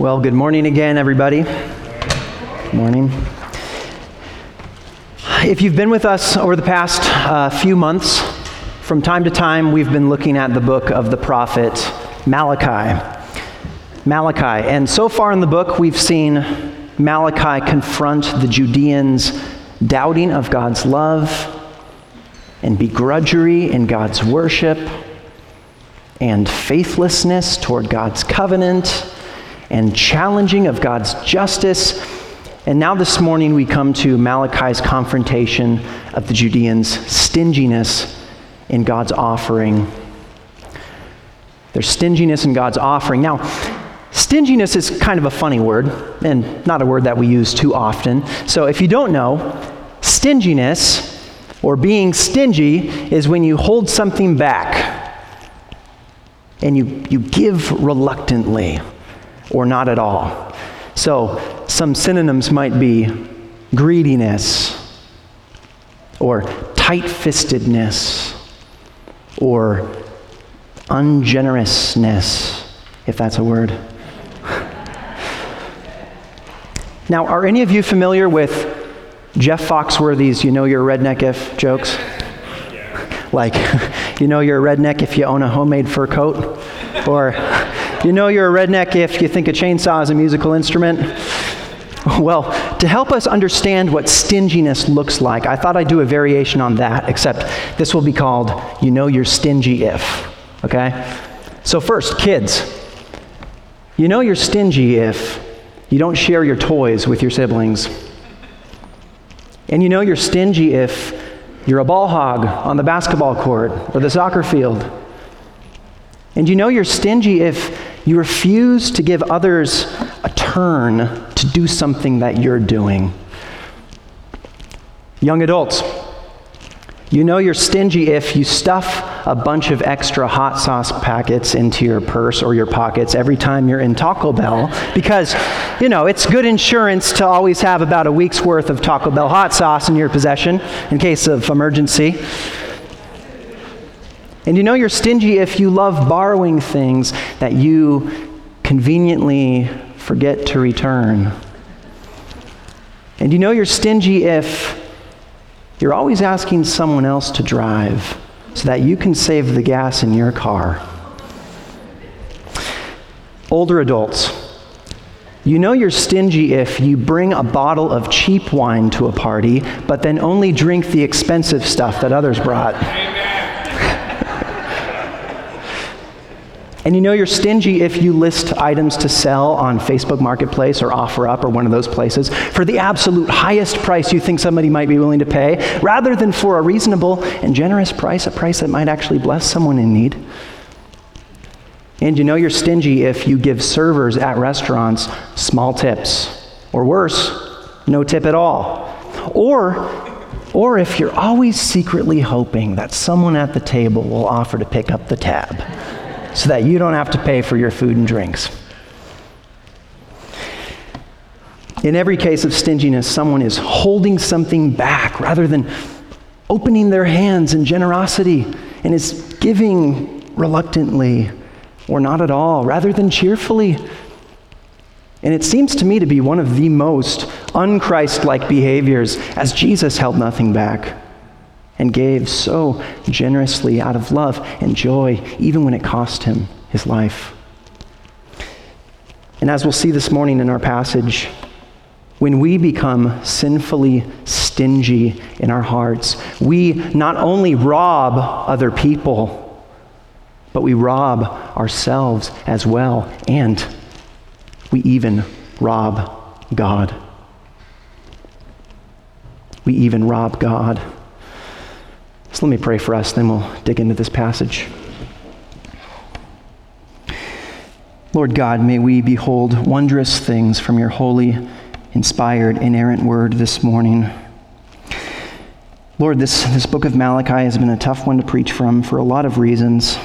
Well, good morning again, everybody. Good morning. If you've been with us over the past uh, few months, from time to time we've been looking at the book of the prophet Malachi. Malachi. And so far in the book, we've seen Malachi confront the Judeans' doubting of God's love and begrudgery in God's worship and faithlessness toward God's covenant and challenging of God's justice. And now this morning we come to Malachi's confrontation of the Judeans' stinginess in God's offering. Their stinginess in God's offering. Now, stinginess is kind of a funny word and not a word that we use too often. So if you don't know, stinginess or being stingy is when you hold something back and you, you give reluctantly or not at all. So, some synonyms might be greediness or tight fistedness or ungenerousness, if that's a word. now, are any of you familiar with Jeff Foxworthy's You Know You're a Redneck If jokes? Like, you know you're a redneck if you own a homemade fur coat? Or, you know you're a redneck if you think a chainsaw is a musical instrument? Well, to help us understand what stinginess looks like, I thought I'd do a variation on that, except this will be called You Know You're Stingy If. Okay? So, first, kids, you know you're stingy if you don't share your toys with your siblings. And you know you're stingy if you're a ball hog on the basketball court or the soccer field. And you know you're stingy if you refuse to give others a turn to do something that you're doing. Young adults, you know you're stingy if you stuff a bunch of extra hot sauce packets into your purse or your pockets every time you're in Taco Bell because, you know, it's good insurance to always have about a week's worth of Taco Bell hot sauce in your possession in case of emergency. And you know you're stingy if you love borrowing things that you conveniently forget to return. And you know you're stingy if you're always asking someone else to drive so that you can save the gas in your car. Older adults, you know you're stingy if you bring a bottle of cheap wine to a party, but then only drink the expensive stuff that others brought. And you know you're stingy if you list items to sell on Facebook Marketplace or OfferUp or one of those places for the absolute highest price you think somebody might be willing to pay, rather than for a reasonable and generous price, a price that might actually bless someone in need. And you know you're stingy if you give servers at restaurants small tips, or worse, no tip at all. Or or if you're always secretly hoping that someone at the table will offer to pick up the tab so that you don't have to pay for your food and drinks. In every case of stinginess, someone is holding something back rather than opening their hands in generosity and is giving reluctantly or not at all, rather than cheerfully. And it seems to me to be one of the most unchrist like behaviors, as Jesus held nothing back and gave so generously out of love and joy, even when it cost him his life. And as we'll see this morning in our passage, when we become sinfully stingy in our hearts, we not only rob other people, but we rob ourselves as well, and we even rob God. We even rob God. So let me pray for us, then we'll dig into this passage. Lord God, may we behold wondrous things from your holy, inspired, inerrant word this morning. Lord, this, this book of Malachi has been a tough one to preach from for a lot of reasons.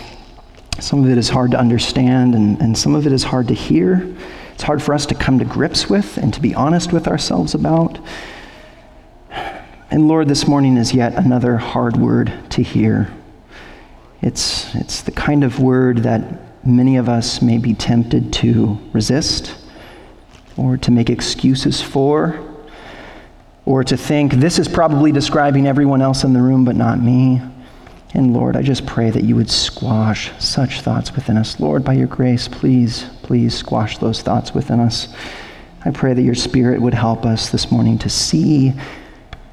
Some of it is hard to understand, and, and some of it is hard to hear. It's hard for us to come to grips with and to be honest with ourselves about. And Lord, this morning is yet another hard word to hear. It's, it's the kind of word that many of us may be tempted to resist or to make excuses for, or to think this is probably describing everyone else in the room but not me. And Lord, I just pray that you would squash such thoughts within us. Lord, by your grace, please, please squash those thoughts within us. I pray that your Spirit would help us this morning to see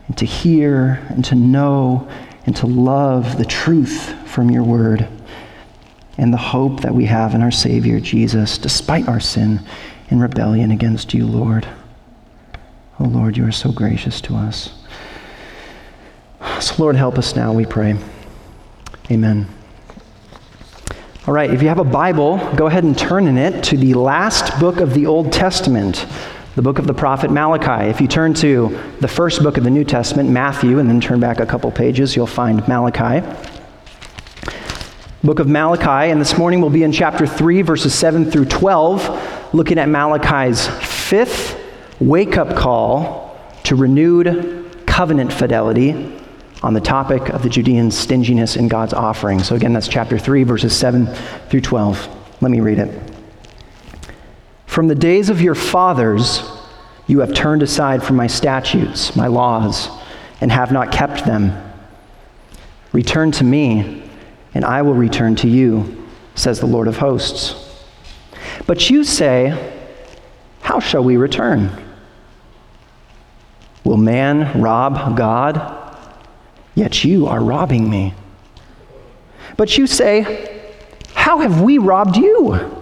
and to hear and to know and to love the truth from your word and the hope that we have in our Savior, Jesus, despite our sin and rebellion against you, Lord. Oh, Lord, you are so gracious to us. So, Lord, help us now, we pray. Amen. All right, if you have a Bible, go ahead and turn in it to the last book of the Old Testament, the book of the prophet Malachi. If you turn to the first book of the New Testament, Matthew, and then turn back a couple pages, you'll find Malachi. Book of Malachi, and this morning we'll be in chapter 3, verses 7 through 12, looking at Malachi's fifth wake up call to renewed covenant fidelity on the topic of the Judeans' stinginess in God's offering. So, again, that's chapter 3, verses 7 through 12. Let me read it. From the days of your fathers, you have turned aside from my statutes, my laws, and have not kept them. Return to me, and I will return to you, says the Lord of hosts. But you say, How shall we return? Will man rob God? Yet you are robbing me. But you say, How have we robbed you?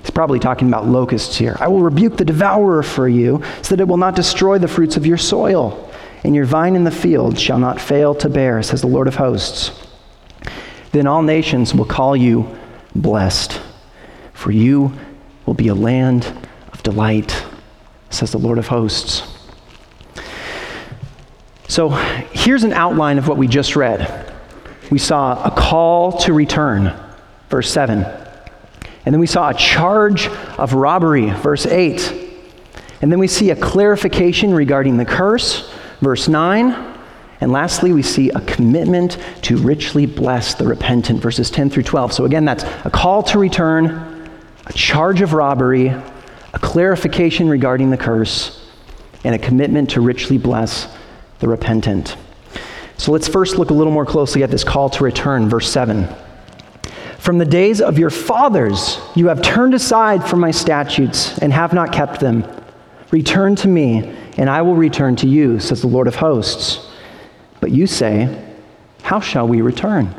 he's probably talking about locusts here. I will rebuke the devourer for you, so that it will not destroy the fruits of your soil, and your vine in the field shall not fail to bear, says the Lord of hosts. Then all nations will call you blessed, for you will be a land of delight, says the Lord of hosts. So here's an outline of what we just read we saw a call to return, verse 7. And then we saw a charge of robbery, verse 8. And then we see a clarification regarding the curse, verse 9. And lastly, we see a commitment to richly bless the repentant, verses 10 through 12. So again, that's a call to return, a charge of robbery, a clarification regarding the curse, and a commitment to richly bless the repentant. So let's first look a little more closely at this call to return, verse 7. From the days of your fathers, you have turned aside from my statutes and have not kept them. Return to me, and I will return to you, says the Lord of hosts. But you say, How shall we return?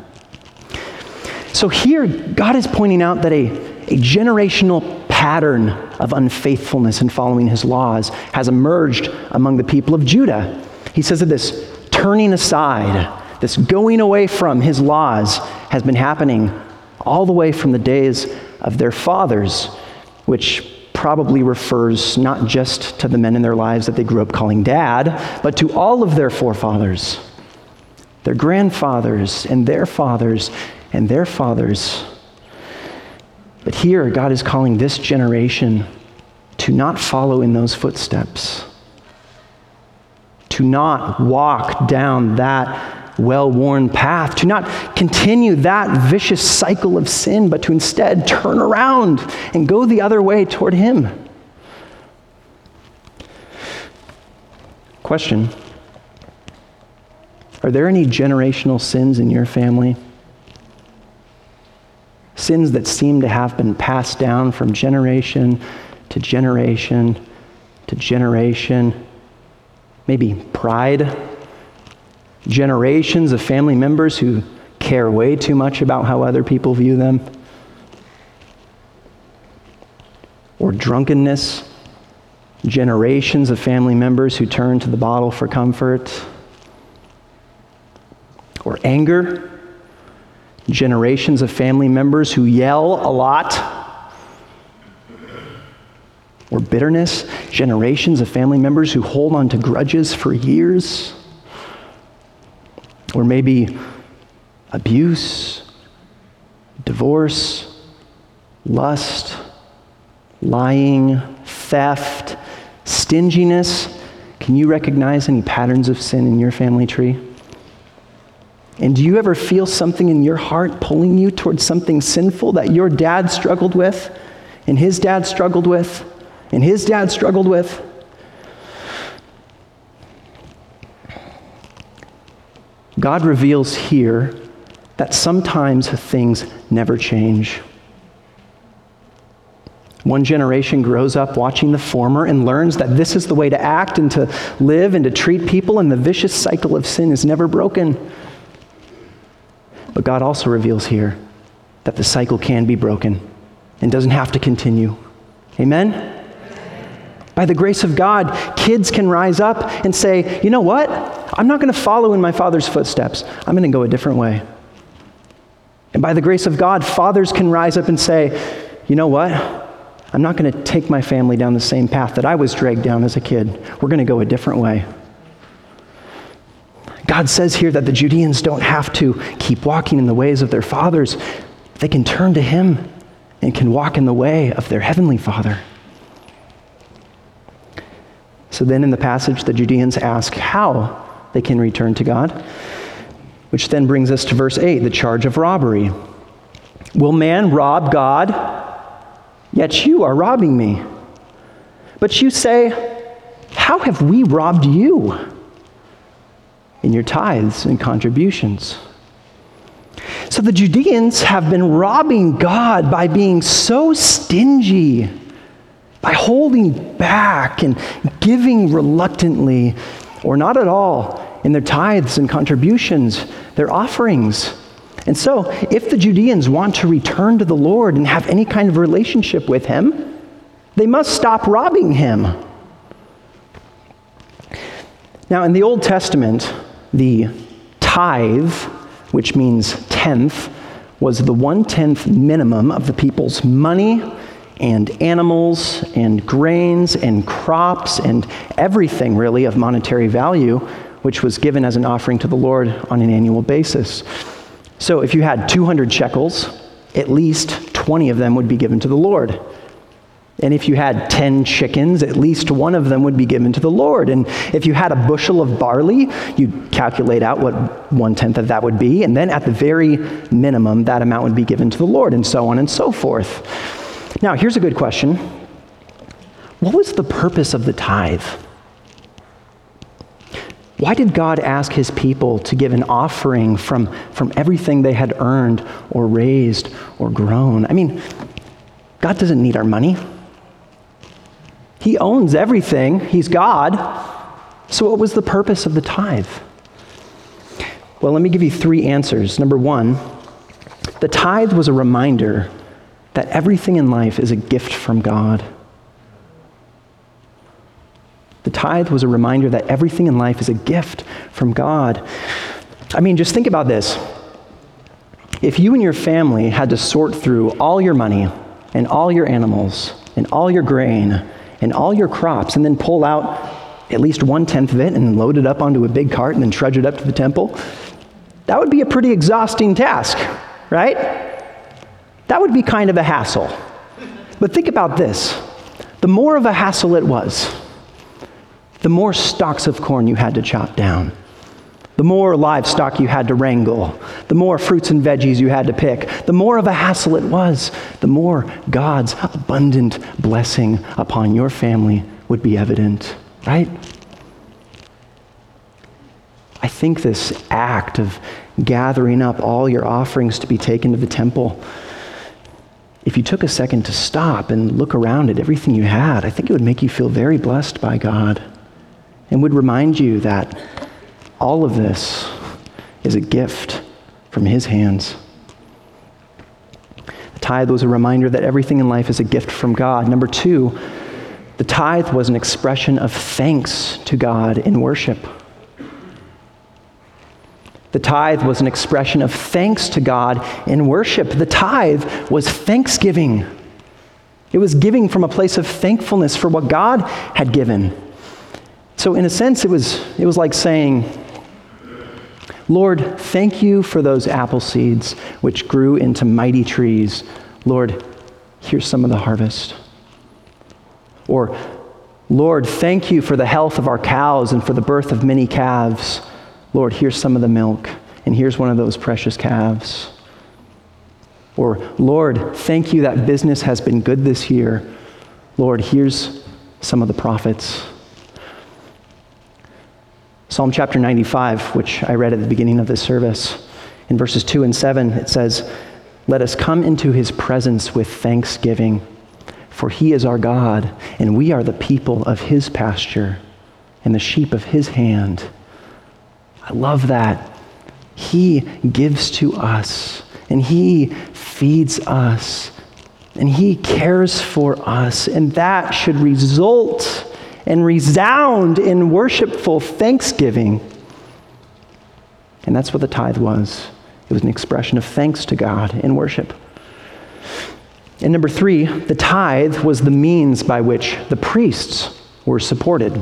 So here, God is pointing out that a, a generational pattern of unfaithfulness in following his laws has emerged among the people of Judah. He says that this turning aside, this going away from his laws, has been happening all the way from the days of their fathers, which probably refers not just to the men in their lives that they grew up calling dad, but to all of their forefathers, their grandfathers, and their fathers, and their fathers. But here, God is calling this generation to not follow in those footsteps to not walk down that well worn path, to not continue that vicious cycle of sin, but to instead turn around and go the other way toward Him. Question Are there any generational sins in your family? Sins that seem to have been passed down from generation to generation to generation maybe pride, generations of family members who care way too much about how other people view them, or drunkenness, generations of family members who turn to the bottle for comfort, or anger, generations of family members who yell a lot or bitterness, generations of family members who hold on to grudges for years, or maybe abuse, divorce, lust, lying, theft, stinginess. Can you recognize any patterns of sin in your family tree? And do you ever feel something in your heart pulling you towards something sinful that your dad struggled with, and his dad struggled with, and his dad struggled with? God reveals here that sometimes things never change. One generation grows up watching the former and learns that this is the way to act and to live and to treat people, and the vicious cycle of sin is never broken. But God also reveals here that the cycle can be broken and doesn't have to continue. Amen? By the grace of God, kids can rise up and say, you know what? I'm not going to follow in my father's footsteps. I'm going to go a different way. And by the grace of God, fathers can rise up and say, you know what? I'm not going to take my family down the same path that I was dragged down as a kid. We're going to go a different way. God says here that the Judeans don't have to keep walking in the ways of their fathers. They can turn to Him and can walk in the way of their Heavenly Father. So then in the passage, the Judeans ask how they can return to God, which then brings us to verse 8 the charge of robbery. Will man rob God? Yet you are robbing me. But you say, How have we robbed you? in your tithes and contributions. So the Judeans have been robbing God by being so stingy, by holding back and giving reluctantly or not at all in their tithes and contributions, their offerings. And so, if the Judeans want to return to the Lord and have any kind of relationship with Him, they must stop robbing Him. Now, in the Old Testament, the tithe, which means tenth, was the one tenth minimum of the people's money and animals and grains and crops and everything really of monetary value, which was given as an offering to the Lord on an annual basis. So if you had 200 shekels, at least 20 of them would be given to the Lord. And if you had 10 chickens, at least one of them would be given to the Lord. And if you had a bushel of barley, you'd calculate out what one tenth of that would be. And then at the very minimum, that amount would be given to the Lord, and so on and so forth. Now, here's a good question What was the purpose of the tithe? Why did God ask his people to give an offering from, from everything they had earned or raised or grown? I mean, God doesn't need our money. He owns everything, He's God. So, what was the purpose of the tithe? Well, let me give you three answers. Number one, the tithe was a reminder that everything in life is a gift from God. The tithe was a reminder that everything in life is a gift from God. I mean, just think about this. If you and your family had to sort through all your money and all your animals and all your grain and all your crops and then pull out at least one tenth of it and load it up onto a big cart and then trudge it up to the temple, that would be a pretty exhausting task, right? That would be kind of a hassle. But think about this the more of a hassle it was, the more stalks of corn you had to chop down the more livestock you had to wrangle, the more fruits and veggies you had to pick, the more of a hassle it was, the more God's abundant blessing upon your family would be evident, right? I think this act of gathering up all your offerings to be taken to the temple, if you took a second to stop and look around at everything you had, I think it would make you feel very blessed by God and would remind you that all of this is a gift from His hands. The tithe was a reminder that everything in life is a gift from God. Number two, the tithe was an expression of thanks to God in worship. The tithe was an expression of thanks to God in worship. The tithe was thanksgiving. It was giving from a place of thankfulness for what God had given. So, in a sense, it was, it was like saying, Lord, thank you for those apple seeds which grew into mighty trees. Lord, here's some of the harvest. Or, Lord, thank you for the health of our cows and for the birth of many calves. Lord, here's some of the milk, and here's one of those precious calves. Or, Lord, thank you that business has been good this year. Lord, here's some of the profits. Psalm chapter 95, which I read at the beginning of this service, in verses 2 and 7, it says, Let us come into his presence with thanksgiving, for he is our God, and we are the people of his pasture and the sheep of his hand. I love that. He gives to us, and he feeds us, and he cares for us, and that should result and resound in worshipful thanksgiving. And that's what the tithe was it was an expression of thanks to God in worship. And number three, the tithe was the means by which the priests were supported.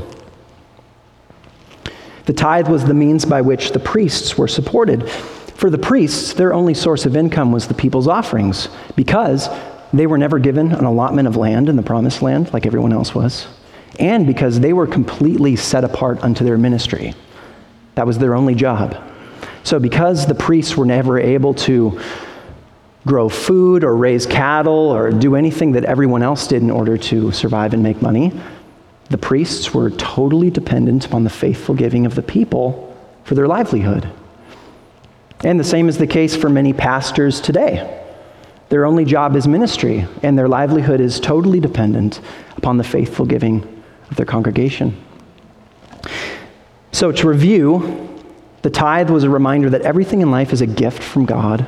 The tithe was the means by which the priests were supported. For the priests, their only source of income was the people's offerings because they were never given an allotment of land in the promised land like everyone else was and because they were completely set apart unto their ministry. That was their only job. So, because the priests were never able to grow food or raise cattle or do anything that everyone else did in order to survive and make money, the priests were totally dependent upon the faithful giving of the people for their livelihood. And the same is the case for many pastors today. Their only job is ministry, and their livelihood is totally dependent upon the faithful giving of their congregation. So, to review, the tithe was a reminder that everything in life is a gift from God.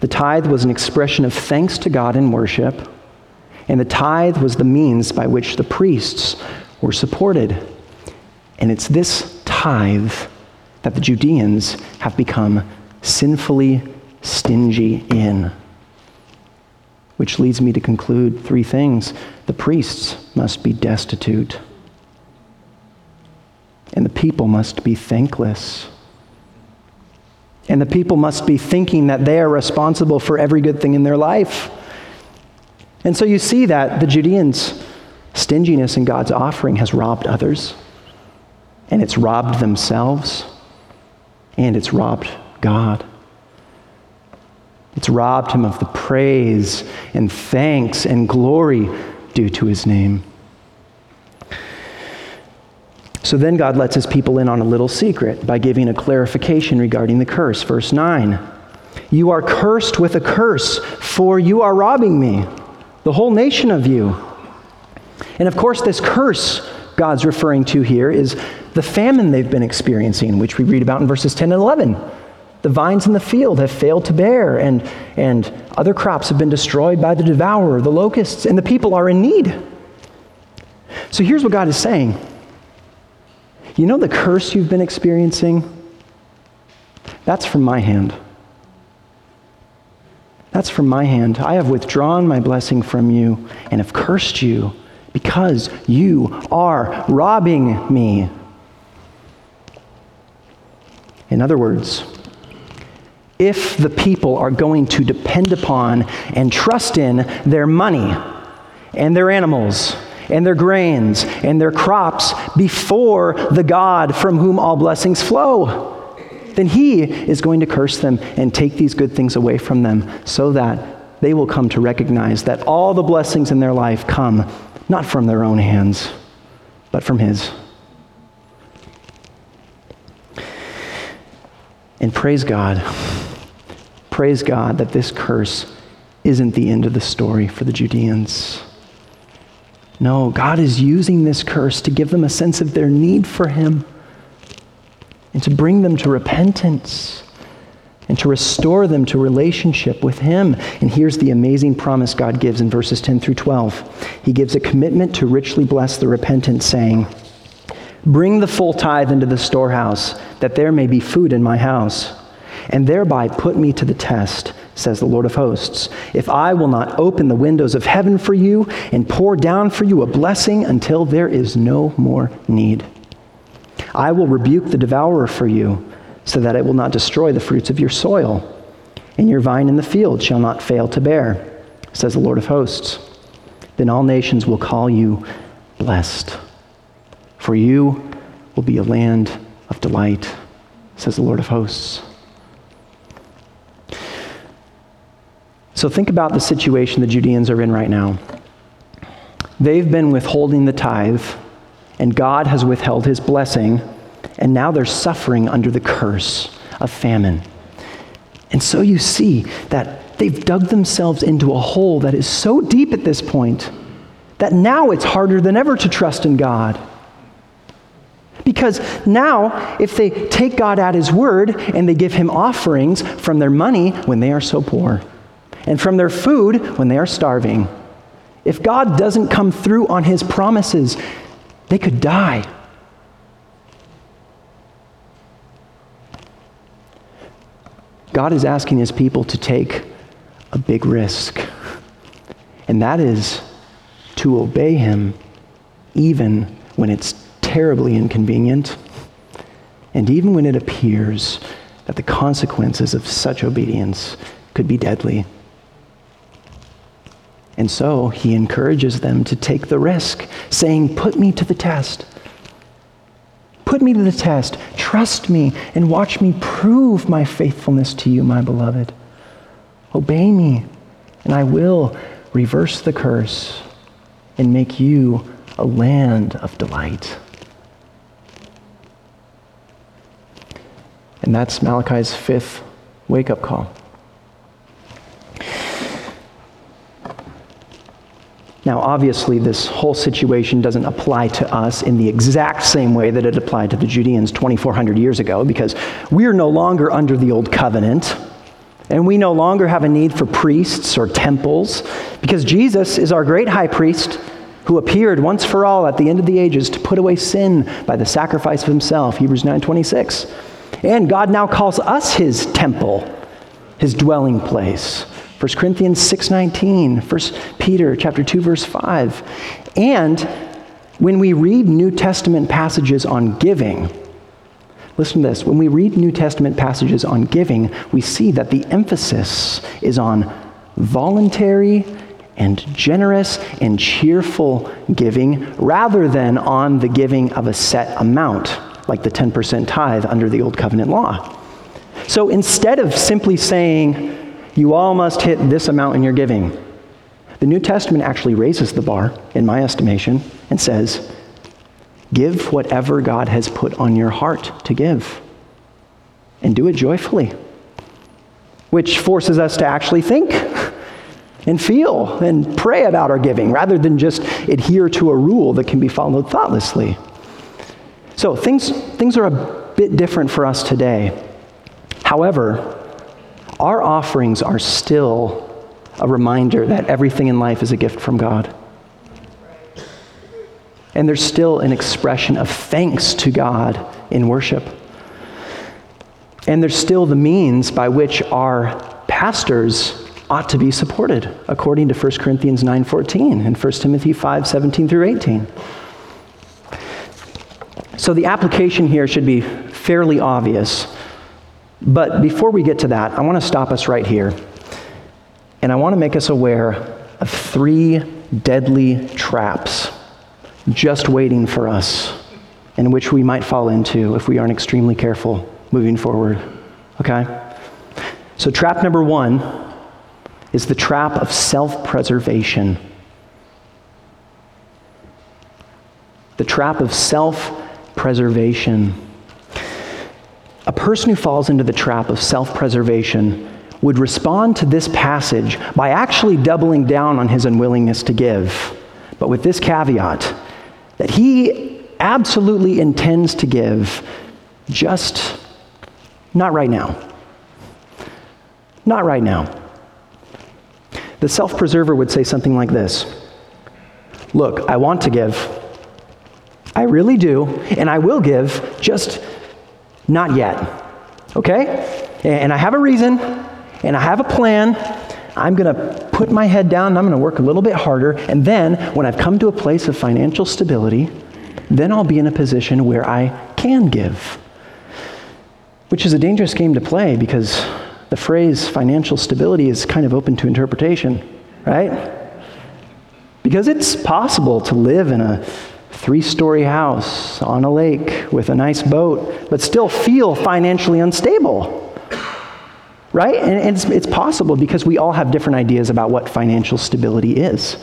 The tithe was an expression of thanks to God in worship. And the tithe was the means by which the priests were supported. And it's this tithe that the Judeans have become sinfully stingy in. Which leads me to conclude three things. The priests must be destitute, and the people must be thankless. And the people must be thinking that they are responsible for every good thing in their life. And so you see that the Judeans' stinginess in God's offering has robbed others, and it's robbed themselves, and it's robbed God. It's robbed him of the praise and thanks and glory due to his name. So then God lets his people in on a little secret by giving a clarification regarding the curse. Verse 9 You are cursed with a curse, for you are robbing me, the whole nation of you. And of course, this curse God's referring to here is the famine they've been experiencing, which we read about in verses 10 and 11. The vines in the field have failed to bear, and, and other crops have been destroyed by the devourer, the locusts, and the people are in need. So here's what God is saying You know the curse you've been experiencing? That's from my hand. That's from my hand. I have withdrawn my blessing from you and have cursed you because you are robbing me. In other words, if the people are going to depend upon and trust in their money and their animals and their grains and their crops before the God from whom all blessings flow, then He is going to curse them and take these good things away from them so that they will come to recognize that all the blessings in their life come not from their own hands, but from His. And praise God praise God that this curse isn't the end of the story for the Judeans. No, God is using this curse to give them a sense of their need for Him and to bring them to repentance and to restore them to relationship with Him. And here's the amazing promise God gives in verses 10 through 12. He gives a commitment to richly bless the repentant, saying, Bring the full tithe into the storehouse, that there may be food in my house and thereby put me to the test, says the Lord of hosts, if I will not open the windows of heaven for you and pour down for you a blessing until there is no more need. I will rebuke the devourer for you, so that it will not destroy the fruits of your soil, and your vine in the field shall not fail to bear, says the Lord of hosts. Then all nations will call you blessed, for you will be a land of delight, says the Lord of hosts. So think about the situation the Judeans are in right now. They've been withholding the tithe, and God has withheld his blessing, and now they're suffering under the curse of famine. And so you see that they've dug themselves into a hole that is so deep at this point that now it's harder than ever to trust in God. Because now, if they take God at His word and they give Him offerings from their money when they are so poor, and from their food when they are starving. If God doesn't come through on his promises, they could die. God is asking his people to take a big risk, and that is to obey him even when it's terribly inconvenient, and even when it appears that the consequences of such obedience could be deadly. And so he encourages them to take the risk, saying, Put me to the test. Put me to the test. Trust me and watch me prove my faithfulness to you, my beloved. Obey me, and I will reverse the curse and make you a land of delight. And that's Malachi's fifth wake up call. Now, obviously, this whole situation doesn't apply to us in the exact same way that it applied to the Judeans 2,400 years ago, because we're no longer under the old covenant, and we no longer have a need for priests or temples, because Jesus is our great high priest who appeared once for all at the end of the ages to put away sin by the sacrifice of himself, Hebrews 9:26. And God now calls us his temple, his dwelling place. 1 Corinthians 6:19, 1 Peter chapter 2 verse 5. And when we read New Testament passages on giving, listen to this. When we read New Testament passages on giving, we see that the emphasis is on voluntary and generous and cheerful giving rather than on the giving of a set amount, like the 10% tithe under the Old Covenant law. So instead of simply saying, you all must hit this amount in your giving. The New Testament actually raises the bar, in my estimation, and says, Give whatever God has put on your heart to give, and do it joyfully. Which forces us to actually think and feel and pray about our giving rather than just adhere to a rule that can be followed thoughtlessly. So things, things are a bit different for us today. However, our offerings are still a reminder that everything in life is a gift from God. And there's still an expression of thanks to God in worship. And there's still the means by which our pastors ought to be supported, according to 1 Corinthians 9:14 and 1 Timothy 5:17 through 18. So the application here should be fairly obvious. But before we get to that, I want to stop us right here. And I want to make us aware of three deadly traps just waiting for us, in which we might fall into if we aren't extremely careful moving forward. Okay? So, trap number one is the trap of self preservation. The trap of self preservation. A person who falls into the trap of self preservation would respond to this passage by actually doubling down on his unwillingness to give, but with this caveat that he absolutely intends to give, just not right now. Not right now. The self preserver would say something like this Look, I want to give. I really do, and I will give, just not yet. Okay? And I have a reason, and I have a plan. I'm going to put my head down and I'm going to work a little bit harder. And then, when I've come to a place of financial stability, then I'll be in a position where I can give. Which is a dangerous game to play because the phrase financial stability is kind of open to interpretation, right? Because it's possible to live in a three story house on a lake with a nice boat, but still feel financially unstable. Right? And it's, it's possible because we all have different ideas about what financial stability is.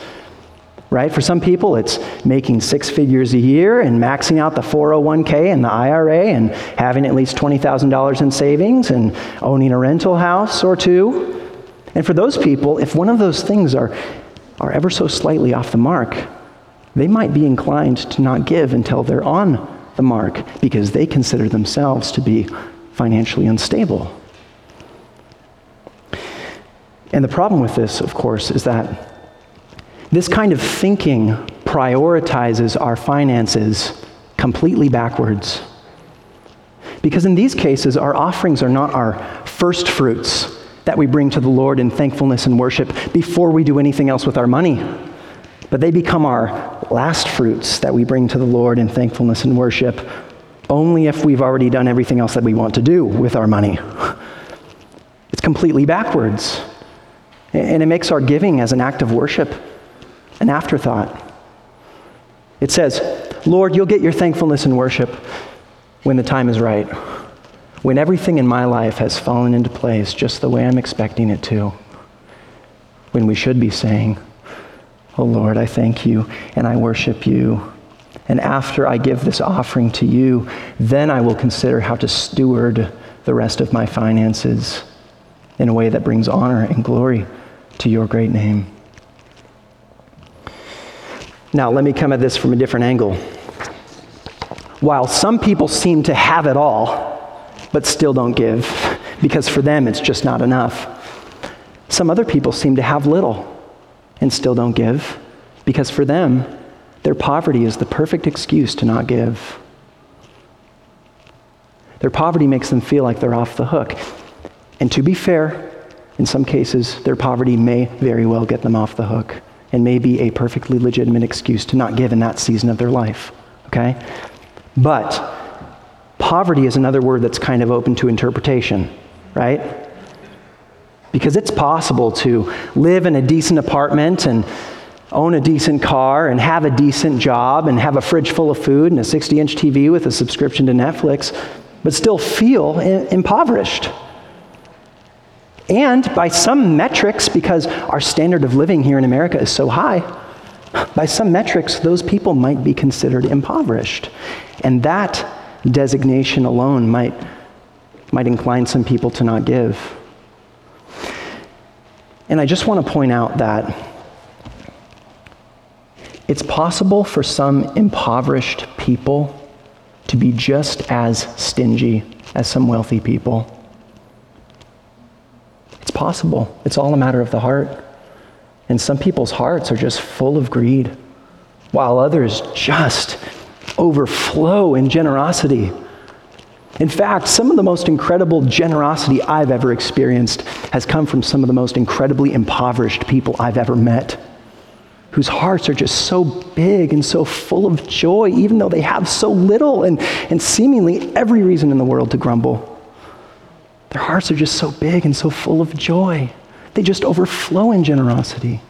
Right? For some people, it's making six figures a year and maxing out the 401k and the IRA and having at least $20,000 in savings and owning a rental house or two. And for those people, if one of those things are, are ever so slightly off the mark, they might be inclined to not give until they're on the mark because they consider themselves to be financially unstable. And the problem with this, of course, is that this kind of thinking prioritizes our finances completely backwards. Because in these cases, our offerings are not our first fruits that we bring to the Lord in thankfulness and worship before we do anything else with our money, but they become our last fruits that we bring to the Lord in thankfulness and worship only if we've already done everything else that we want to do with our money. It's completely backwards. And it makes our giving as an act of worship an afterthought. It says, Lord, you'll get your thankfulness and worship when the time is right, when everything in my life has fallen into place just the way I'm expecting it to, when we should be saying, Oh Lord, I thank you and I worship you. And after I give this offering to you, then I will consider how to steward the rest of my finances in a way that brings honor and glory to your great name. Now, let me come at this from a different angle. While some people seem to have it all, but still don't give, because for them it's just not enough, some other people seem to have little and still don't give, because for them, their poverty is the perfect excuse to not give. Their poverty makes them feel like they're off the hook. And to be fair, in some cases, their poverty may very well get them off the hook and may be a perfectly legitimate excuse to not give in that season of their life. Okay? But poverty is another word that's kind of open to interpretation, right? Because it's possible to live in a decent apartment and own a decent car and have a decent job and have a fridge full of food and a 60 inch TV with a subscription to Netflix, but still feel impoverished. And by some metrics, because our standard of living here in America is so high, by some metrics, those people might be considered impoverished. And that designation alone might, might incline some people to not give. And I just want to point out that it's possible for some impoverished people to be just as stingy as some wealthy people It's possible. It's all a matter of the heart. And some people's hearts are just full of greed, while others just overflow in generosity. In fact, some of the most incredible generosity I've ever experienced has come from some of the most incredibly impoverished people I've ever met, whose hearts are just so big and so full of joy, even though they have so little and, and seemingly every reason in the world to grumble. Their hearts are just so big and so full of joy. They just overflow in generosity.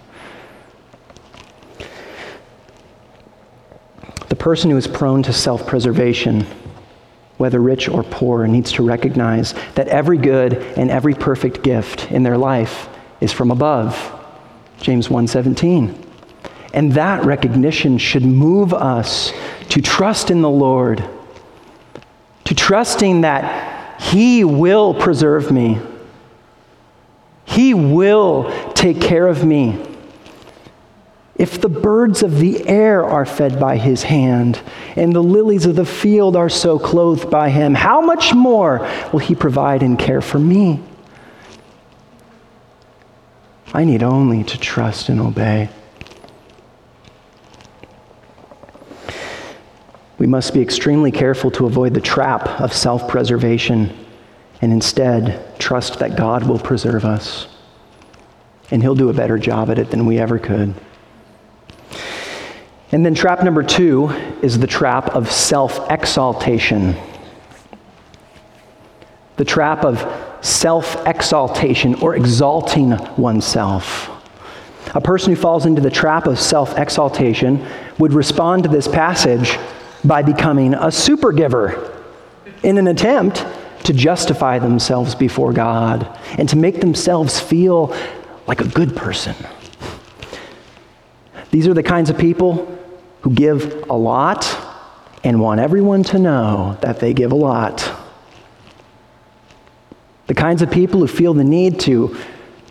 The person who is prone to self preservation, whether rich or poor, needs to recognize that every good and every perfect gift in their life is from above. James 1:17. And that recognition should move us to trust in the Lord, to trusting that he will preserve me. He will take care of me. If the birds of the air are fed by his hand, and the lilies of the field are so clothed by him, how much more will he provide and care for me? I need only to trust and obey. We must be extremely careful to avoid the trap of self preservation and instead trust that God will preserve us. And He'll do a better job at it than we ever could. And then trap number two is the trap of self exaltation. The trap of self exaltation or exalting oneself. A person who falls into the trap of self exaltation would respond to this passage by becoming a super giver in an attempt to justify themselves before God and to make themselves feel like a good person. These are the kinds of people who give a lot and want everyone to know that they give a lot. The kinds of people who feel the need to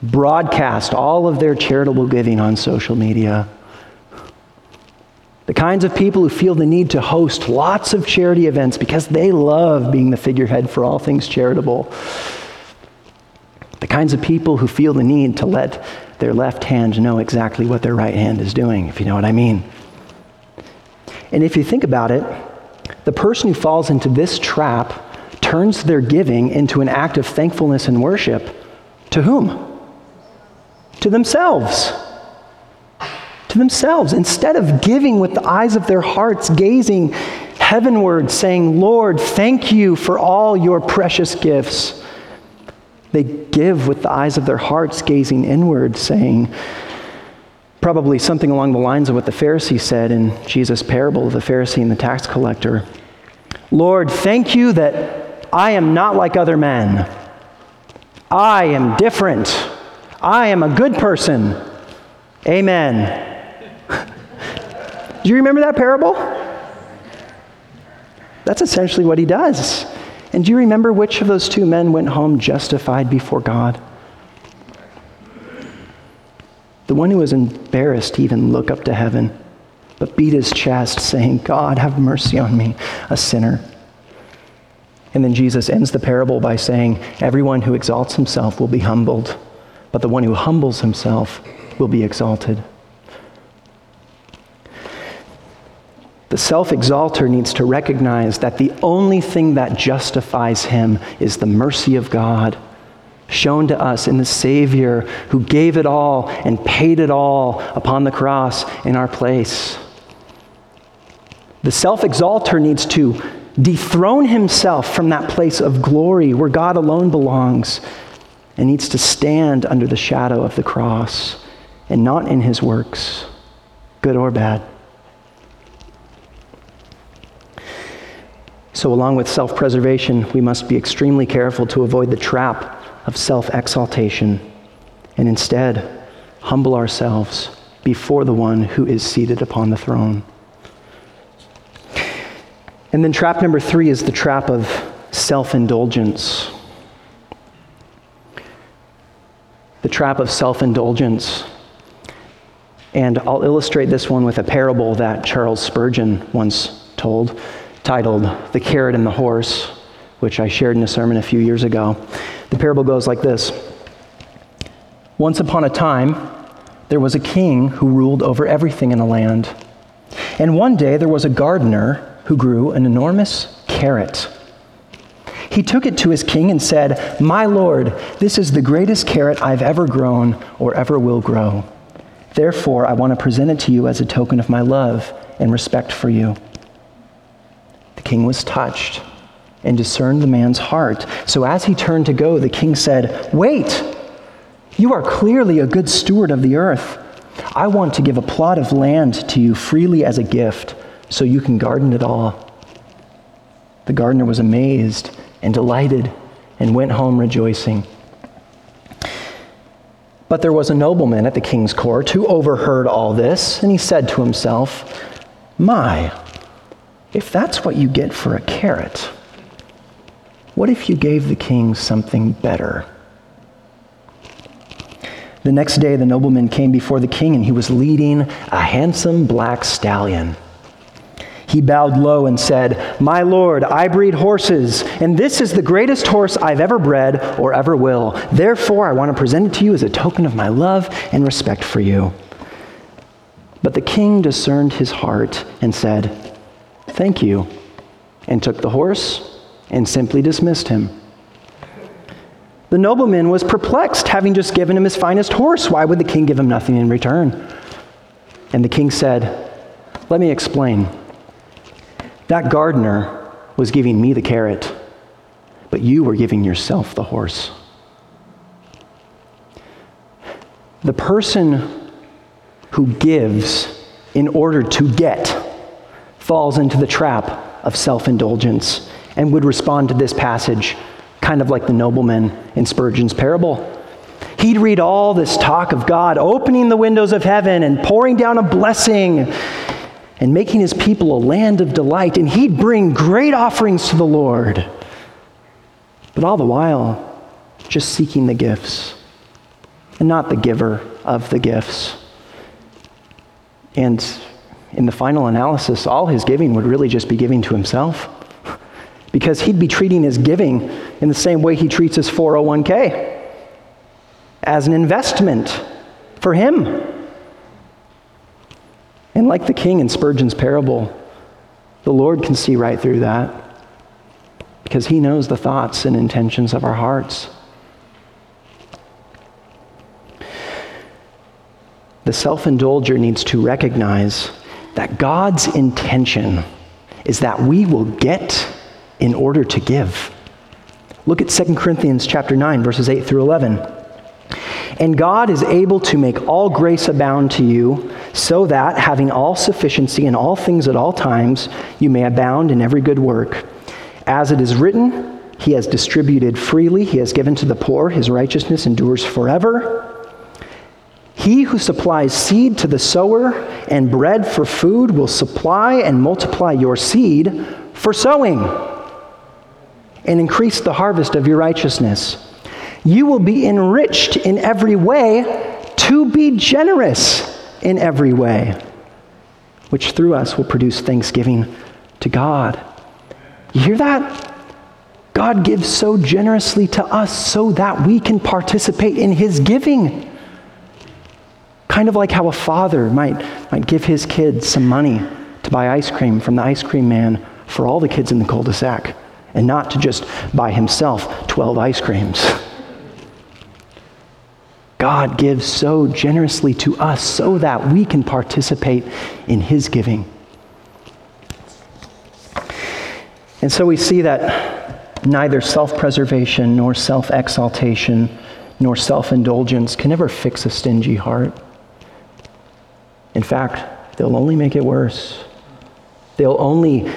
broadcast all of their charitable giving on social media. The kinds of people who feel the need to host lots of charity events because they love being the figurehead for all things charitable. The kinds of people who feel the need to let their left hand know exactly what their right hand is doing, if you know what I mean. And if you think about it, the person who falls into this trap turns their giving into an act of thankfulness and worship to whom? To themselves. To themselves. Instead of giving with the eyes of their hearts, gazing heavenward, saying, Lord, thank you for all your precious gifts, they give with the eyes of their hearts, gazing inward, saying, probably something along the lines of what the Pharisee said in Jesus' parable of the Pharisee and the tax collector. Lord, thank you that I am not like other men. I am different. I am a good person. Amen. Do you remember that parable? That's essentially what he does. And do you remember which of those two men went home justified before God? The one who was embarrassed to even look up to heaven, but beat his chest, saying, God, have mercy on me, a sinner. And then Jesus ends the parable by saying, Everyone who exalts himself will be humbled, but the one who humbles himself will be exalted. The self exalter needs to recognize that the only thing that justifies him is the mercy of God shown to us in the Savior who gave it all and paid it all upon the cross in our place. The self exalter needs to dethrone himself from that place of glory where God alone belongs and needs to stand under the shadow of the cross and not in his works, good or bad. So, along with self preservation, we must be extremely careful to avoid the trap of self exaltation and instead humble ourselves before the one who is seated upon the throne. And then, trap number three is the trap of self indulgence. The trap of self indulgence. And I'll illustrate this one with a parable that Charles Spurgeon once told, titled The Carrot and the Horse, which I shared in a sermon a few years ago. The parable goes like this Once upon a time, there was a king who ruled over everything in a land. And one day there was a gardener who grew an enormous carrot. He took it to his king and said, My lord, this is the greatest carrot I've ever grown or ever will grow. Therefore, I want to present it to you as a token of my love and respect for you. King was touched and discerned the man's heart. So as he turned to go, the king said, Wait! You are clearly a good steward of the earth. I want to give a plot of land to you freely as a gift, so you can garden it all. The gardener was amazed and delighted and went home rejoicing. But there was a nobleman at the king's court who overheard all this, and he said to himself, My, if that's what you get for a carrot, what if you gave the king something better? The next day, the nobleman came before the king, and he was leading a handsome black stallion. He bowed low and said, My lord, I breed horses, and this is the greatest horse I've ever bred or ever will. Therefore, I want to present it to you as a token of my love and respect for you. But the king discerned his heart and said, Thank you, and took the horse and simply dismissed him. The nobleman was perplexed, having just given him his finest horse. Why would the king give him nothing in return? And the king said, Let me explain. That gardener was giving me the carrot, but you were giving yourself the horse. The person who gives in order to get falls into the trap of self indulgence and would respond to this passage kind of like the nobleman in Spurgeon's parable. He'd read all this talk of God opening the windows of heaven and pouring down a blessing and making his people a land of delight, and he'd bring great offerings to the Lord. But all the while, just seeking the gifts and not the giver of the gifts. And in the final analysis, all his giving would really just be giving to himself because he'd be treating his giving in the same way he treats his 401k as an investment for him. And like the king in Spurgeon's parable, the Lord can see right through that because he knows the thoughts and intentions of our hearts. The self indulger needs to recognize that God's intention is that we will get in order to give. Look at 2 Corinthians chapter 9 verses 8 through 11. And God is able to make all grace abound to you, so that, having all sufficiency in all things at all times, you may abound in every good work. As it is written, He has distributed freely, He has given to the poor, His righteousness endures forever. He who supplies seed to the sower and bread for food will supply and multiply your seed for sowing and increase the harvest of your righteousness. You will be enriched in every way to be generous in every way, which through us will produce thanksgiving to God. You hear that? God gives so generously to us so that we can participate in his giving. Kind of like how a father might, might give his kids some money to buy ice cream from the ice cream man for all the kids in the cul de sac and not to just buy himself 12 ice creams. God gives so generously to us so that we can participate in his giving. And so we see that neither self preservation, nor self exaltation, nor self indulgence can ever fix a stingy heart. In fact, they'll only make it worse. They'll only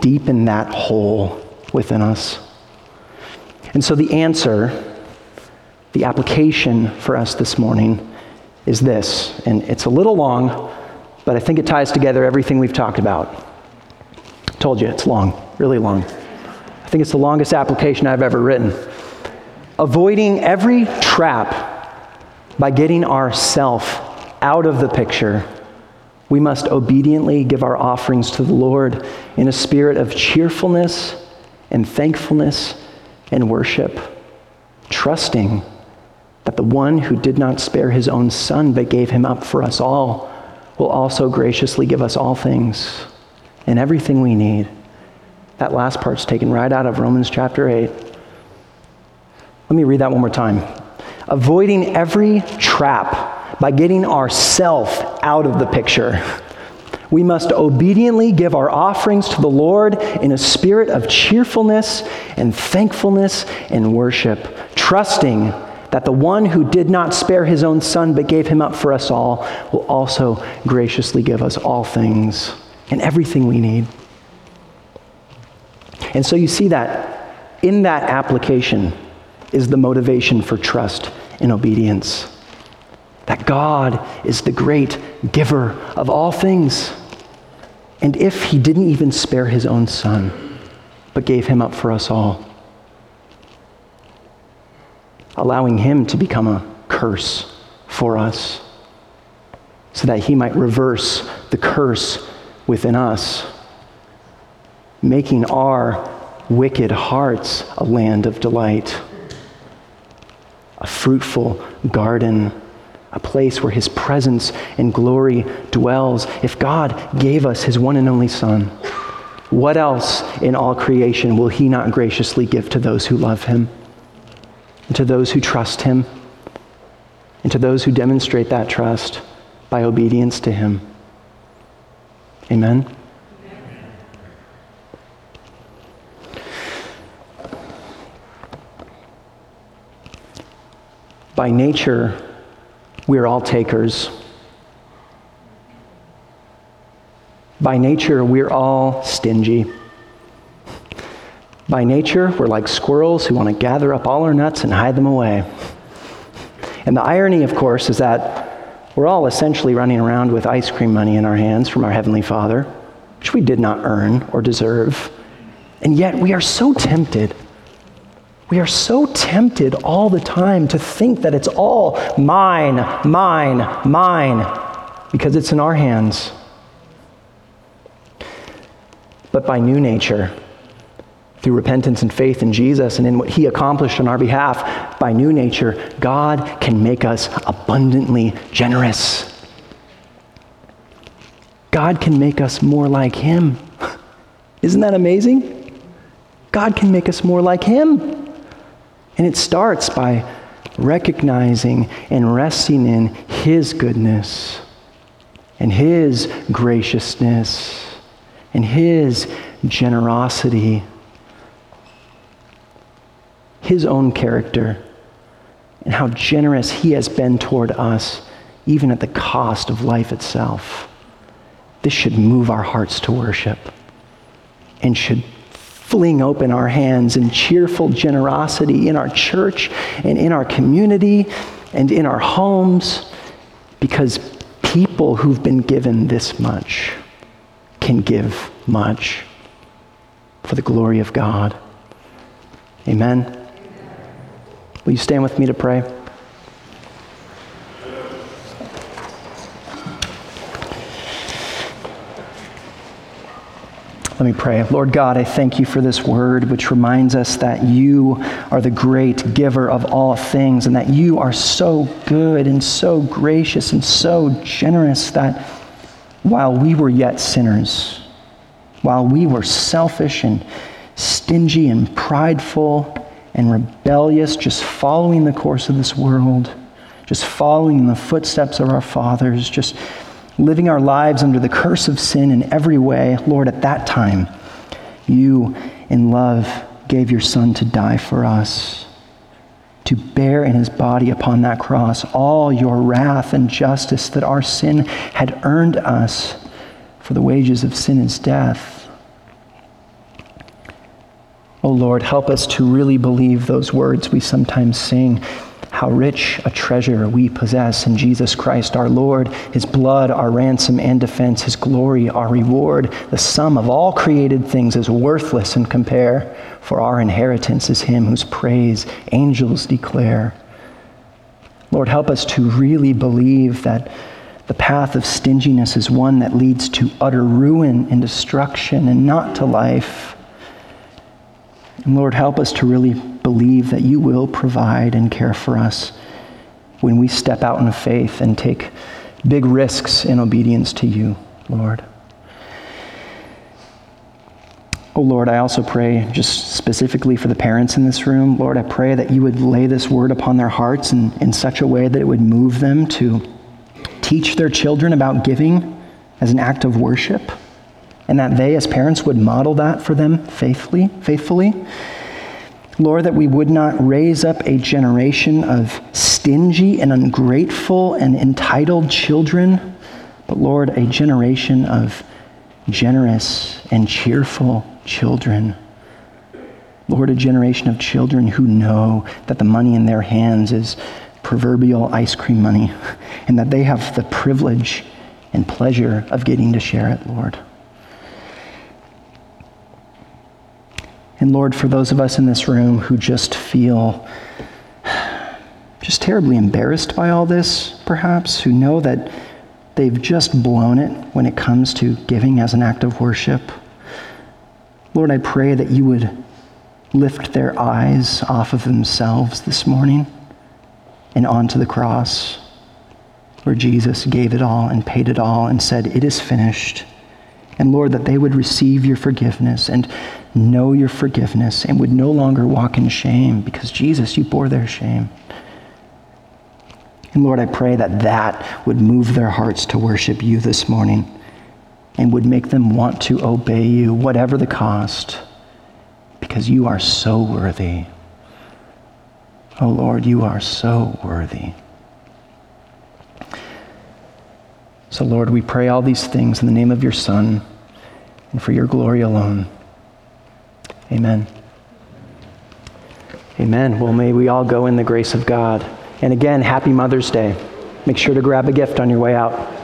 deepen that hole within us. And so the answer, the application for us this morning is this, and it's a little long, but I think it ties together everything we've talked about. I told you it's long, really long. I think it's the longest application I've ever written. Avoiding every trap by getting ourself out of the picture we must obediently give our offerings to the Lord in a spirit of cheerfulness and thankfulness and worship, trusting that the one who did not spare his own son but gave him up for us all will also graciously give us all things and everything we need. That last part's taken right out of Romans chapter 8. Let me read that one more time. Avoiding every trap by getting ourself out of the picture. We must obediently give our offerings to the Lord in a spirit of cheerfulness and thankfulness and worship, trusting that the one who did not spare his own son but gave him up for us all will also graciously give us all things and everything we need. And so you see that in that application is the motivation for trust and obedience that God is the great giver of all things. And if he didn't even spare his own son, but gave him up for us all, allowing him to become a curse for us, so that he might reverse the curse within us, making our wicked hearts a land of delight, a fruitful garden a place where his presence and glory dwells. If God gave us his one and only Son, what else in all creation will he not graciously give to those who love him? and to those who trust Him, and to those who demonstrate that trust by obedience to Him. Amen. By nature, we are all takers. By nature, we're all stingy. By nature, we're like squirrels who want to gather up all our nuts and hide them away. And the irony, of course, is that we're all essentially running around with ice cream money in our hands from our Heavenly Father, which we did not earn or deserve. And yet, we are so tempted. We are so tempted all the time to think that it's all mine, mine, mine, because it's in our hands. But by new nature, through repentance and faith in Jesus and in what he accomplished on our behalf, by new nature, God can make us abundantly generous. God can make us more like him. Isn't that amazing? God can make us more like him. And it starts by recognizing and resting in his goodness and his graciousness and his generosity his own character and how generous he has been toward us, even at the cost of life itself. This should move our hearts to worship and should fling open our hands in cheerful generosity in our church and in our community and in our homes because people who've been given this much can give much for the glory of God. Amen. Will you stand with me to pray? Let me pray. Lord God, I thank you for this word, which reminds us that you are the great giver of all things, and that you are so good and so gracious and so generous that while we were yet sinners, while we were selfish and stingy and prideful and rebellious, just following the course of this world, just following the footsteps of our fathers, just living our lives under the curse of sin in every way, Lord, at that time, you in love gave your Son to die for us, to bear in his body upon that cross all your wrath and justice that our sin had earned us, for the wages of sin is death. Oh Lord, help us to really believe those words we sometimes sing. How rich a treasure we possess in Jesus Christ our Lord, His blood, our ransom and defense, His glory, our reward. The sum of all created things is worthless in compare, for our inheritance is Him whose praise angels declare. Lord, help us to really believe that the path of stinginess is one that leads to utter ruin and destruction and not to life. And Lord, help us to really believe that you will provide and care for us when we step out in faith and take big risks in obedience to you, Lord. Oh Lord, I also pray just specifically for the parents in this room. Lord, I pray that you would lay this word upon their hearts in, in such a way that it would move them to teach their children about giving as an act of worship and that they as parents would model that for them faithfully, faithfully. Lord, that we would not raise up a generation of stingy and ungrateful and entitled children, but Lord, a generation of generous and cheerful children. Lord, a generation of children who know that the money in their hands is proverbial ice cream money and that they have the privilege and pleasure of getting to share it, Lord. And Lord, for those of us in this room who just feel just terribly embarrassed by all this, perhaps, who know that they've just blown it when it comes to giving as an act of worship, Lord, I pray that you would lift their eyes off of themselves this morning and onto the cross where Jesus gave it all and paid it all and said, It is finished. And Lord, that they would receive your forgiveness and know your forgiveness and would no longer walk in shame because Jesus, you bore their shame. And Lord, I pray that that would move their hearts to worship you this morning and would make them want to obey you, whatever the cost, because you are so worthy. Oh Lord, you are so worthy. So, Lord, we pray all these things in the name of your Son and for your glory alone. Amen. Amen. Well, may we all go in the grace of God. And again, happy Mother's Day. Make sure to grab a gift on your way out.